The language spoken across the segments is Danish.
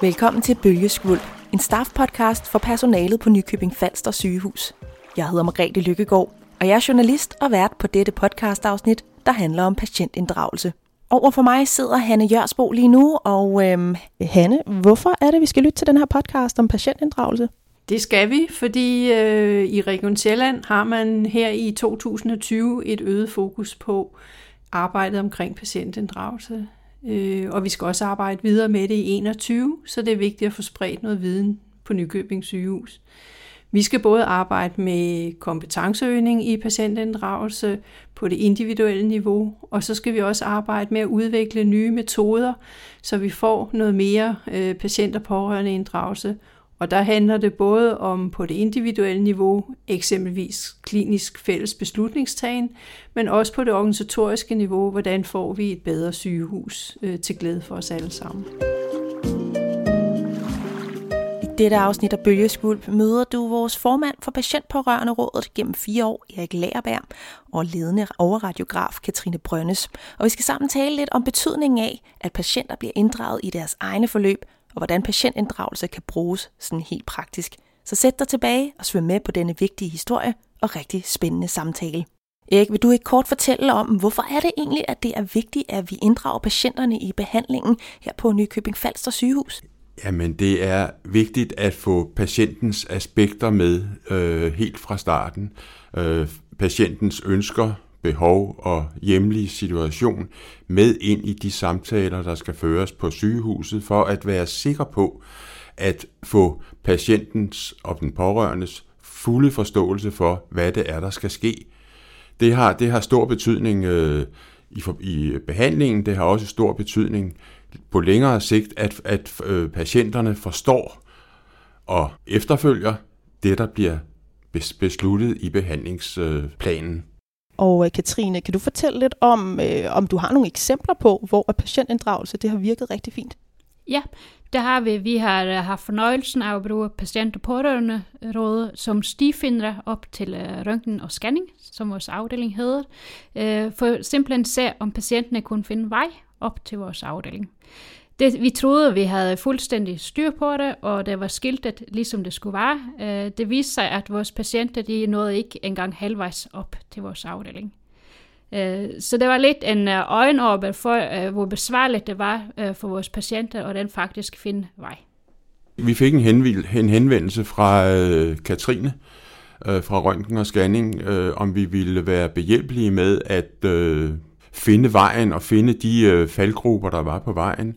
Velkommen til Bølgeskvuld, en staff-podcast for personalet på Nykøbing Falster sygehus. Jeg hedder Margrethe Lykkegaard, og jeg er journalist og vært på dette podcastafsnit, der handler om patientinddragelse. Over for mig sidder Hanne Jørsbo lige nu, og øhm, Hanne, hvorfor er det, vi skal lytte til den her podcast om patientinddragelse? Det skal vi, fordi øh, i Region Sjælland har man her i 2020 et øget fokus på arbejdet omkring patientinddragelse. Øh, og vi skal også arbejde videre med det i 21, så det er vigtigt at få spredt noget viden på Nykøbing sygehus. Vi skal både arbejde med kompetenceøgning i patientinddragelse på det individuelle niveau, og så skal vi også arbejde med at udvikle nye metoder, så vi får noget mere øh, patient- og pårørende inddragelse, og der handler det både om på det individuelle niveau, eksempelvis klinisk fælles beslutningstagen, men også på det organisatoriske niveau, hvordan får vi et bedre sygehus øh, til glæde for os alle sammen. I dette afsnit af Bølgeskulp møder du vores formand for Patientpårørende Rådet gennem fire år, Erik Lagerberg, og ledende overradiograf Katrine Brønnes. Og vi skal sammen tale lidt om betydningen af, at patienter bliver inddraget i deres egne forløb, og hvordan patientinddragelse kan bruges sådan helt praktisk. Så sæt dig tilbage og svøm med på denne vigtige historie og rigtig spændende samtale. Erik, vil du ikke kort fortælle om, hvorfor er det egentlig, at det er vigtigt, at vi inddrager patienterne i behandlingen her på Nykøbing Falster sygehus? Jamen, det er vigtigt at få patientens aspekter med øh, helt fra starten. Øh, patientens ønsker, behov og hjemlige situation med ind i de samtaler, der skal føres på sygehuset, for at være sikker på at få patientens og den pårørendes fulde forståelse for, hvad det er, der skal ske. Det har, det har stor betydning øh, i, i behandlingen, det har også stor betydning på længere sigt, at, at øh, patienterne forstår og efterfølger det, der bliver besluttet i behandlingsplanen. Og øh, Katrine, kan du fortælle lidt om, øh, om du har nogle eksempler på, hvor patientinddragelse det har virket rigtig fint? Ja, det har vi. Vi har øh, haft fornøjelsen af at bruge patient- og pårørende råd som stifindre op til uh, røntgen og scanning, som vores afdeling hedder, uh, for simpelthen se, om patienterne kunne finde vej op til vores afdeling. Det, vi troede, vi havde fuldstændig styr på det, og det var skiltet, ligesom det skulle være. Øh, det viste sig, at vores patienter de nåede ikke engang halvvejs op til vores afdeling. Øh, så det var lidt en øh, øjenåbel for, øh, hvor besværligt det var øh, for vores patienter, og den faktisk finde vej. Vi fik en, en henvendelse fra Katrine fra Røntgen og Scanning, om vi ville være behjælpelige med at finde vejen og finde de faldgrupper, der var på vejen.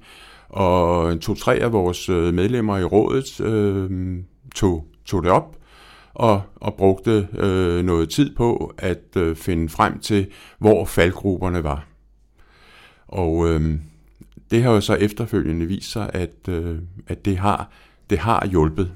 Og to-tre af vores øh, medlemmer i rådet øh, tog, tog det op og, og brugte øh, noget tid på at øh, finde frem til, hvor faldgrupperne var. Og øh, det har jo så efterfølgende vist sig, at, øh, at det, har, det har hjulpet.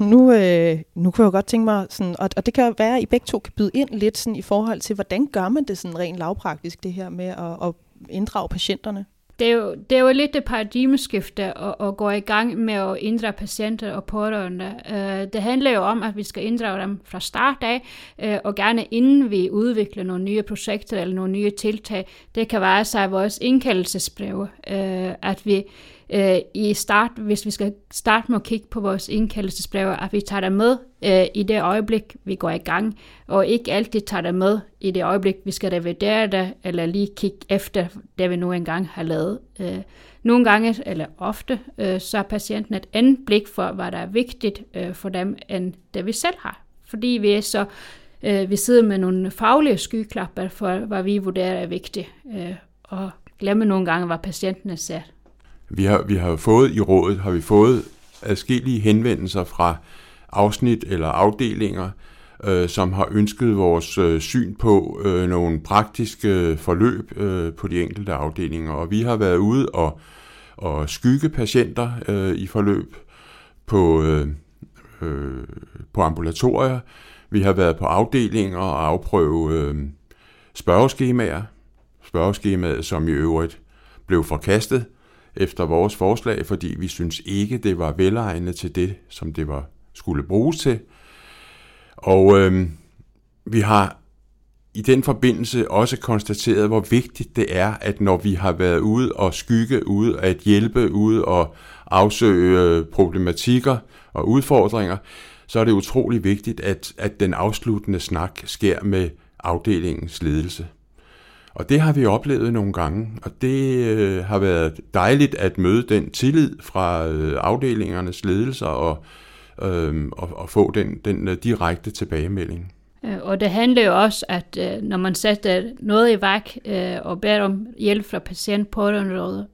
Nu, øh, nu kunne jeg godt tænke mig, sådan, og, og det kan være, at I begge to kan byde ind lidt sådan, i forhold til, hvordan gør man det sådan rent lavpraktisk, det her med at, at inddrage patienterne? Det er, jo, det er jo lidt et paradigmeskifte at, at gå i gang med at inddrage patienter og pårørende. Uh, det handler jo om, at vi skal inddrage dem fra start af, uh, og gerne inden vi udvikler nogle nye projekter eller nogle nye tiltag. Det kan være sig vores indkaldelsesbreve, uh, at vi øh, i start, hvis vi skal starte med at kigge på vores indkaldelsesbreve, at vi tager det med øh, i det øjeblik, vi går i gang, og ikke altid tager det med i det øjeblik, vi skal revidere det, eller lige kigge efter det, vi nu engang har lavet. Øh, nogle gange, eller ofte, øh, så har patienten et andet blik for, hvad der er vigtigt øh, for dem, end det vi selv har. Fordi vi er så øh, vi sidder med nogle faglige skyklapper for, hvad vi vurderer er vigtigt, øh, og glemmer nogle gange, hvad patienten er sat. Vi har, vi har fået i rådet, har vi fået adskillige henvendelser fra afsnit eller afdelinger, øh, som har ønsket vores øh, syn på øh, nogle praktiske øh, forløb øh, på de enkelte afdelinger. Og vi har været ude og, og skygge patienter øh, i forløb på, øh, øh, på ambulatorier. Vi har været på afdelinger og afprøve øh, spørgeskemaer. Spørgeskemaet, som i øvrigt blev forkastet efter vores forslag, fordi vi synes ikke, det var velegnet til det, som det var skulle bruges til. Og øh, vi har i den forbindelse også konstateret, hvor vigtigt det er, at når vi har været ude og skygge, ude at hjælpe, ude og afsøge øh, problematikker og udfordringer, så er det utrolig vigtigt, at, at den afsluttende snak sker med afdelingens ledelse. Og det har vi oplevet nogle gange, og det øh, har været dejligt at møde den tillid fra øh, afdelingernes ledelser og, øh, og, og få den, den øh, direkte tilbagemelding. Øh, og det handler jo også, at øh, når man sætter noget i værk og beder om hjælp fra patient på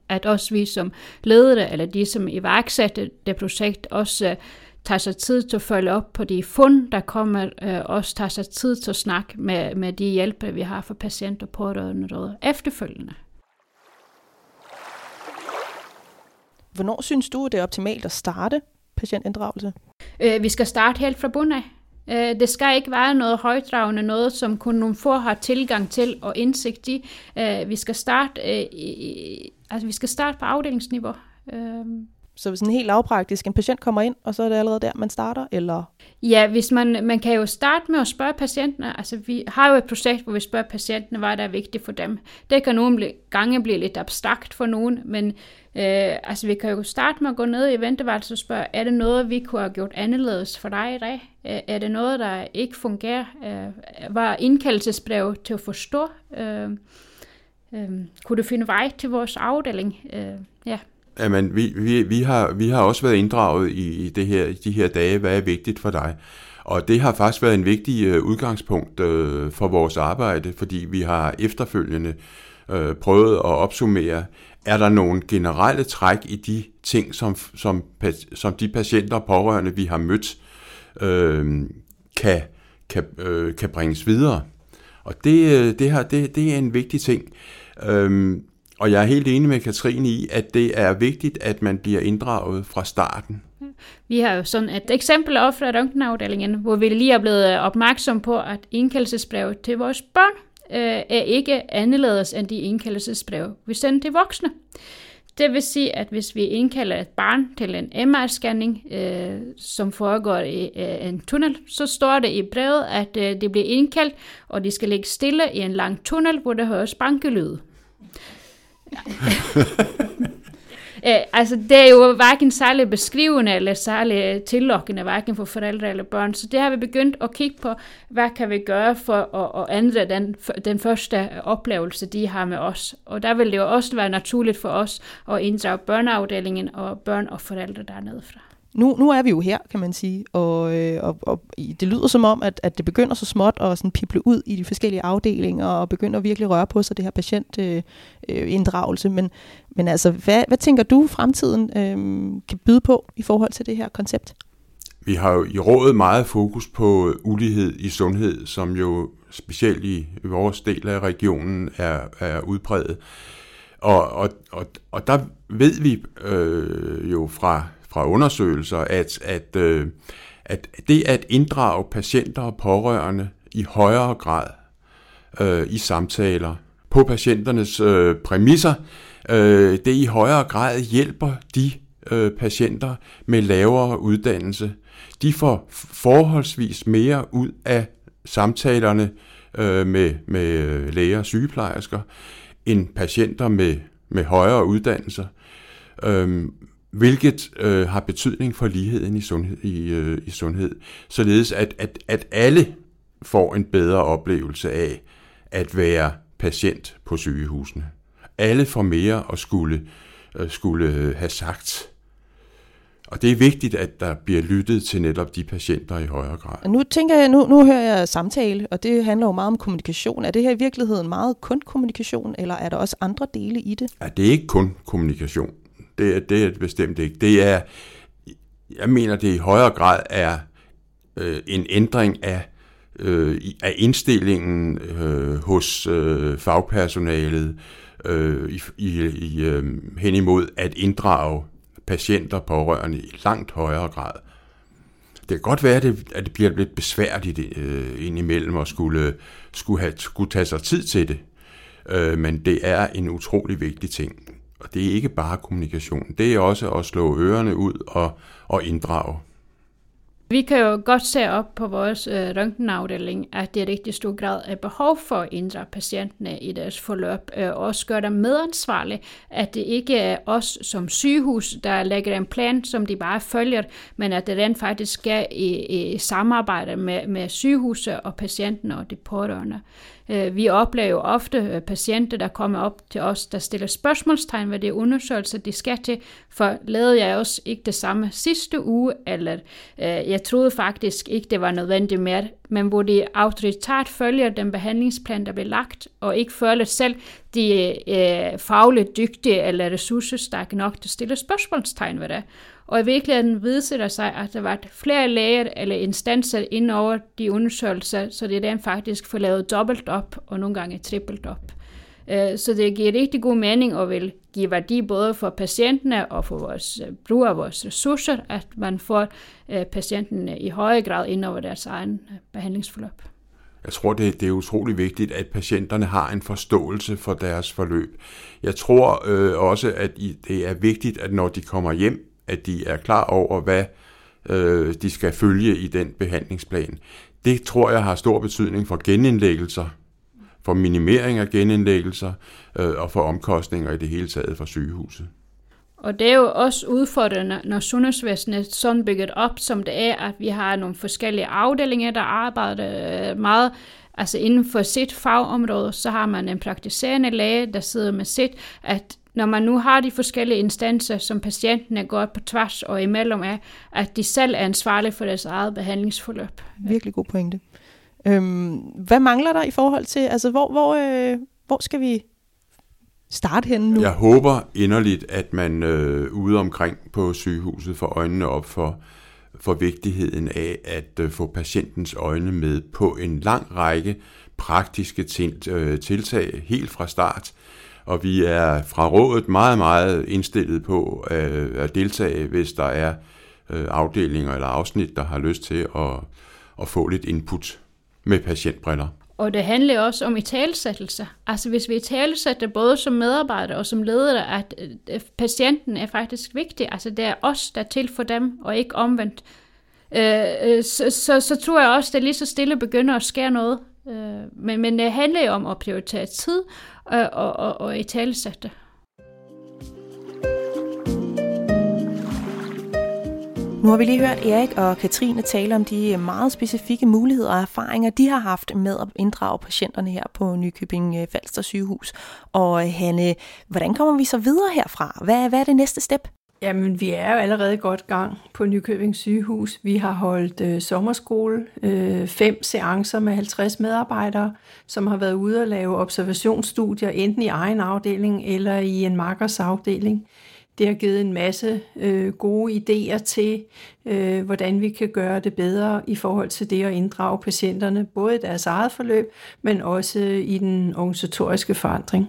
at også vi som ledere, eller de som iværksætter det projekt, også tager sig tid til at følge op på de fund, der kommer, øh, også tager sig tid til at snakke med, med de hjælpere, vi har for patienter på området efterfølgende. Hvornår synes du, det er optimalt at starte patientinddragelse? Øh, vi skal starte helt fra bunden af. Øh, det skal ikke være noget højdragende, noget som kun nogle få har tilgang til og indsigt i. Øh, vi skal starte, øh, i, altså vi skal starte på afdelingsniveau. Så sådan helt lavpraktisk, en patient kommer ind, og så er det allerede der, man starter, eller? Ja, hvis man, man kan jo starte med at spørge patienterne. Altså, vi har jo et projekt, hvor vi spørger patienterne, hvad der er vigtigt for dem. Det kan nogle gange blive lidt abstrakt for nogen, men øh, altså, vi kan jo starte med at gå ned i venteværelset og spørge, er det noget, vi kunne have gjort anderledes for dig i dag? Er det noget, der ikke fungerer? Øh, var indkaldelsesbrevet til at forstå? Øh, øh, kunne du finde vej til vores afdeling? Øh, ja. Jamen, vi, vi, vi, har, vi har også været inddraget i, i det her, de her dage, hvad er vigtigt for dig. Og det har faktisk været en vigtig øh, udgangspunkt øh, for vores arbejde, fordi vi har efterfølgende øh, prøvet at opsummere, er der nogle generelle træk i de ting, som, som, som de patienter og pårørende, vi har mødt, øh, kan, kan, øh, kan bringes videre. Og det, øh, det, her, det, det er en vigtig ting. Uh, og jeg er helt enig med Katrine i, at det er vigtigt, at man bliver inddraget fra starten. Vi har jo sådan et eksempel op fra røntgenafdelingen, hvor vi lige er blevet opmærksom på, at indkaldelsesbrevet til vores børn øh, er ikke anderledes end de indkaldelsesbrev, vi sender til voksne. Det vil sige, at hvis vi indkalder et barn til en MR-scanning, øh, som foregår i øh, en tunnel, så står det i brevet, at øh, det bliver indkaldt, og de skal ligge stille i en lang tunnel, hvor der høres bankelyd. Æ, eh, altså, det er jo hverken særlig beskrivende eller særlig tillokkende, hverken for forældre eller børn. Så det har vi begyndt at kigge på, hvad kan vi gøre for at, at ændre den, den første oplevelse, de har med os. Og der vil det jo også være naturligt for os at inddrage børneafdelingen og børn og forældre dernede fra nu, nu er vi jo her, kan man sige, og, øh, og, og det lyder som om, at, at det begynder så småt at sådan pible ud i de forskellige afdelinger, og begynder virkelig at røre på sig, det her patientinddragelse. Øh, øh men, men altså, hvad, hvad tænker du, fremtiden øh, kan byde på i forhold til det her koncept? Vi har jo i rådet meget fokus på ulighed i sundhed, som jo specielt i vores del af regionen er, er udbredt. Og, og, og, og der ved vi øh, jo fra fra undersøgelser, at, at, øh, at det at inddrage patienter og pårørende i højere grad øh, i samtaler på patienternes øh, præmisser, øh, det i højere grad hjælper de øh, patienter med lavere uddannelse. De får forholdsvis mere ud af samtalerne øh, med, med øh, læger og sygeplejersker, end patienter med, med højere uddannelser. Øhm, hvilket øh, har betydning for ligheden i sundhed, i, øh, i sundhed således at, at, at alle får en bedre oplevelse af at være patient på sygehusene. Alle får mere at skulle, øh, skulle have sagt. Og det er vigtigt, at der bliver lyttet til netop de patienter i højere grad. Nu tænker jeg, nu, nu hører jeg samtale, og det handler jo meget om kommunikation. Er det her i virkeligheden meget kun kommunikation, eller er der også andre dele i det? Ja, det er ikke kun kommunikation. Det, det er det bestemt ikke. Det er, jeg mener, det i højere grad er øh, en ændring af, øh, af indstillingen øh, hos øh, fagpersonalet øh, i, i, i, øh, hen imod at inddrage patienter pårørende i langt højere grad. Det kan godt være, at det, at det bliver lidt besværligt øh, indimellem at skulle, skulle, have, skulle tage sig tid til det. Øh, men det er en utrolig vigtig ting. Og det er ikke bare kommunikation. Det er også at slå ørerne ud og, og inddrage. Vi kan jo godt se op på vores øh, røntgenafdeling, at det er rigtig stor grad af behov for at inddrage patienterne i deres forløb, øh, og også gøre dem medansvarlige, at det ikke er os som sygehus, der lægger en plan, som de bare følger, men at det rent faktisk skal i, i samarbejde med, med sygehuset og patienten og de pårørende. Øh, vi oplever jo ofte øh, patienter, der kommer op til os, der stiller spørgsmålstegn ved det undersøgelser, de skal til, for lavede jeg også ikke det samme sidste uge, eller øh, jeg troede faktisk ikke, det var nødvendigt mere, men hvor de autoritært følger den behandlingsplan, der bliver lagt, og ikke føler selv, de øh, fagligt dygtige eller ressourcestærke nok til at stille spørgsmålstegn ved det. Og i virkeligheden viser det sig, at der var flere læger eller instanser ind over de undersøgelser, så det er den faktisk får lavet dobbelt op og nogle gange trippelt op. Øh, så det giver rigtig god mening og vil give værdi både for patienterne og for vores øh, brug af vores ressourcer, at man får patienterne patienten øh, i højere grad ind over deres egen behandlingsforløb. Jeg tror, det, det er utrolig vigtigt, at patienterne har en forståelse for deres forløb. Jeg tror øh, også, at det er vigtigt, at når de kommer hjem, at de er klar over, hvad øh, de skal følge i den behandlingsplan. Det tror jeg har stor betydning for genindlæggelser, for minimering af genindlæggelser øh, og for omkostninger i det hele taget for sygehuset. Og det er jo også udfordrende, når sundhedsvæsenet er sådan bygget op, som det er, at vi har nogle forskellige afdelinger, der arbejder øh, meget altså inden for sit fagområde, så har man en praktiserende læge, der sidder med sit, at når man nu har de forskellige instanser, som patienten er gået på tværs og imellem af, at de selv er ansvarlige for deres eget behandlingsforløb. Virkelig god pointe. Øhm, hvad mangler der i forhold til, altså hvor, hvor, øh, hvor skal vi starte henne nu? Jeg håber inderligt, at man øh, ude omkring på sygehuset får øjnene op for, for vigtigheden af at øh, få patientens øjne med på en lang række praktiske øh, tiltag helt fra start og vi er fra rådet meget, meget indstillet på øh, at deltage, hvis der er øh, afdelinger eller afsnit, der har lyst til at, at få lidt input med patientbriller. Og det handler også om i talsættelse. Altså hvis vi i talsætter både som medarbejder og som leder, at øh, patienten er faktisk vigtig. Altså det er os, der er til for dem, og ikke omvendt. Øh, øh, så, så, så tror jeg også, at det lige så stille begynder at ske noget. men, men det handler jo om at prioritere tid, og, og, og, og i Nu har vi lige hørt Erik og Katrine tale om de meget specifikke muligheder og erfaringer, de har haft med at inddrage patienterne her på Nykøbing øh, Falster sygehus. Og øh, Hanne, hvordan kommer vi så videre herfra? Hvad, hvad er det næste step? Jamen, vi er jo allerede godt gang på Nykøbing sygehus. Vi har holdt øh, sommerskole, øh, fem seancer med 50 medarbejdere, som har været ude og lave observationsstudier, enten i egen afdeling eller i en markers afdeling. Det har givet en masse øh, gode idéer til, øh, hvordan vi kan gøre det bedre i forhold til det at inddrage patienterne, både i deres eget forløb, men også øh, i den organisatoriske forandring.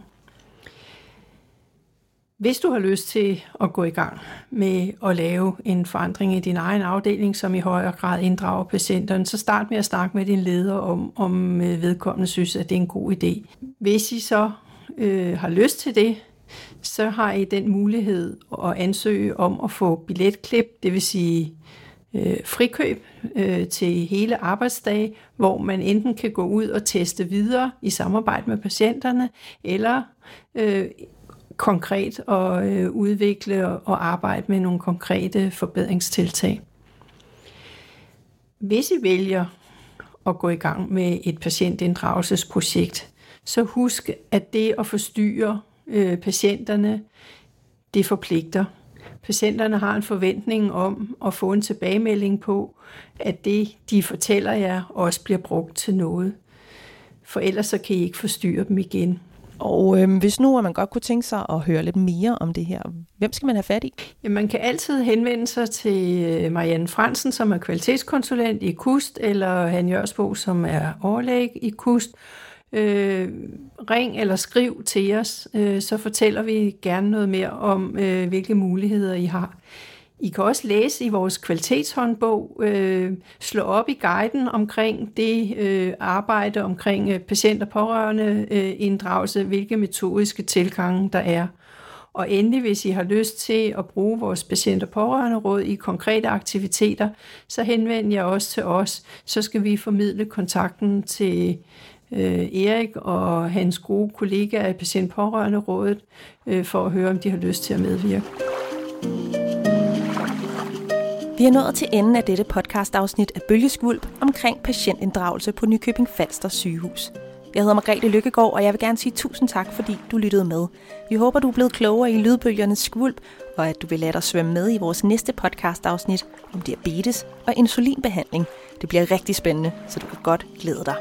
Hvis du har lyst til at gå i gang med at lave en forandring i din egen afdeling, som i højere grad inddrager patienterne, så start med at snakke med din leder om, om øh, vedkommende synes, at det er en god idé. Hvis I så øh, har lyst til det, så har I den mulighed at ansøge om at få billetklip, det vil sige øh, frikøb øh, til hele arbejdsdage, hvor man enten kan gå ud og teste videre i samarbejde med patienterne, eller øh, konkret og øh, udvikle og arbejde med nogle konkrete forbedringstiltag. Hvis I vælger at gå i gang med et patientinddragelsesprojekt, så husk, at det at forstyrre øh, patienterne, det forpligter. Patienterne har en forventning om at få en tilbagemelding på, at det, de fortæller jer, også bliver brugt til noget. For ellers så kan I ikke forstyrre dem igen. Og øh, hvis nu at man godt kunne tænke sig at høre lidt mere om det her, hvem skal man have fat i? Ja, man kan altid henvende sig til øh, Marianne Fransen, som er kvalitetskonsulent i KUST, eller Han Jørsbo, som er overlæg i KUST. Øh, ring eller skriv til os, øh, så fortæller vi gerne noget mere om, øh, hvilke muligheder I har. I kan også læse i vores kvalitetshåndbog, øh, slå op i guiden omkring det øh, arbejde omkring øh, patient- og pårørende øh, inddragelse, hvilke metodiske tilgange der er. Og endelig, hvis I har lyst til at bruge vores patient- og pårørenderåd i konkrete aktiviteter, så henvend jer også til os. Så skal vi formidle kontakten til øh, Erik og hans gode kollegaer i Patientpårørende rådet øh, for at høre, om de har lyst til at medvirke. Vi er nået til enden af dette podcastafsnit af Bølgeskvulp omkring patientinddragelse på Nykøbing Falster sygehus. Jeg hedder Margrethe Lykkegaard, og jeg vil gerne sige tusind tak, fordi du lyttede med. Vi håber, du er blevet klogere i lydbølgernes skvulp, og at du vil lade dig svømme med i vores næste podcastafsnit om diabetes og insulinbehandling. Det bliver rigtig spændende, så du kan godt glæde dig.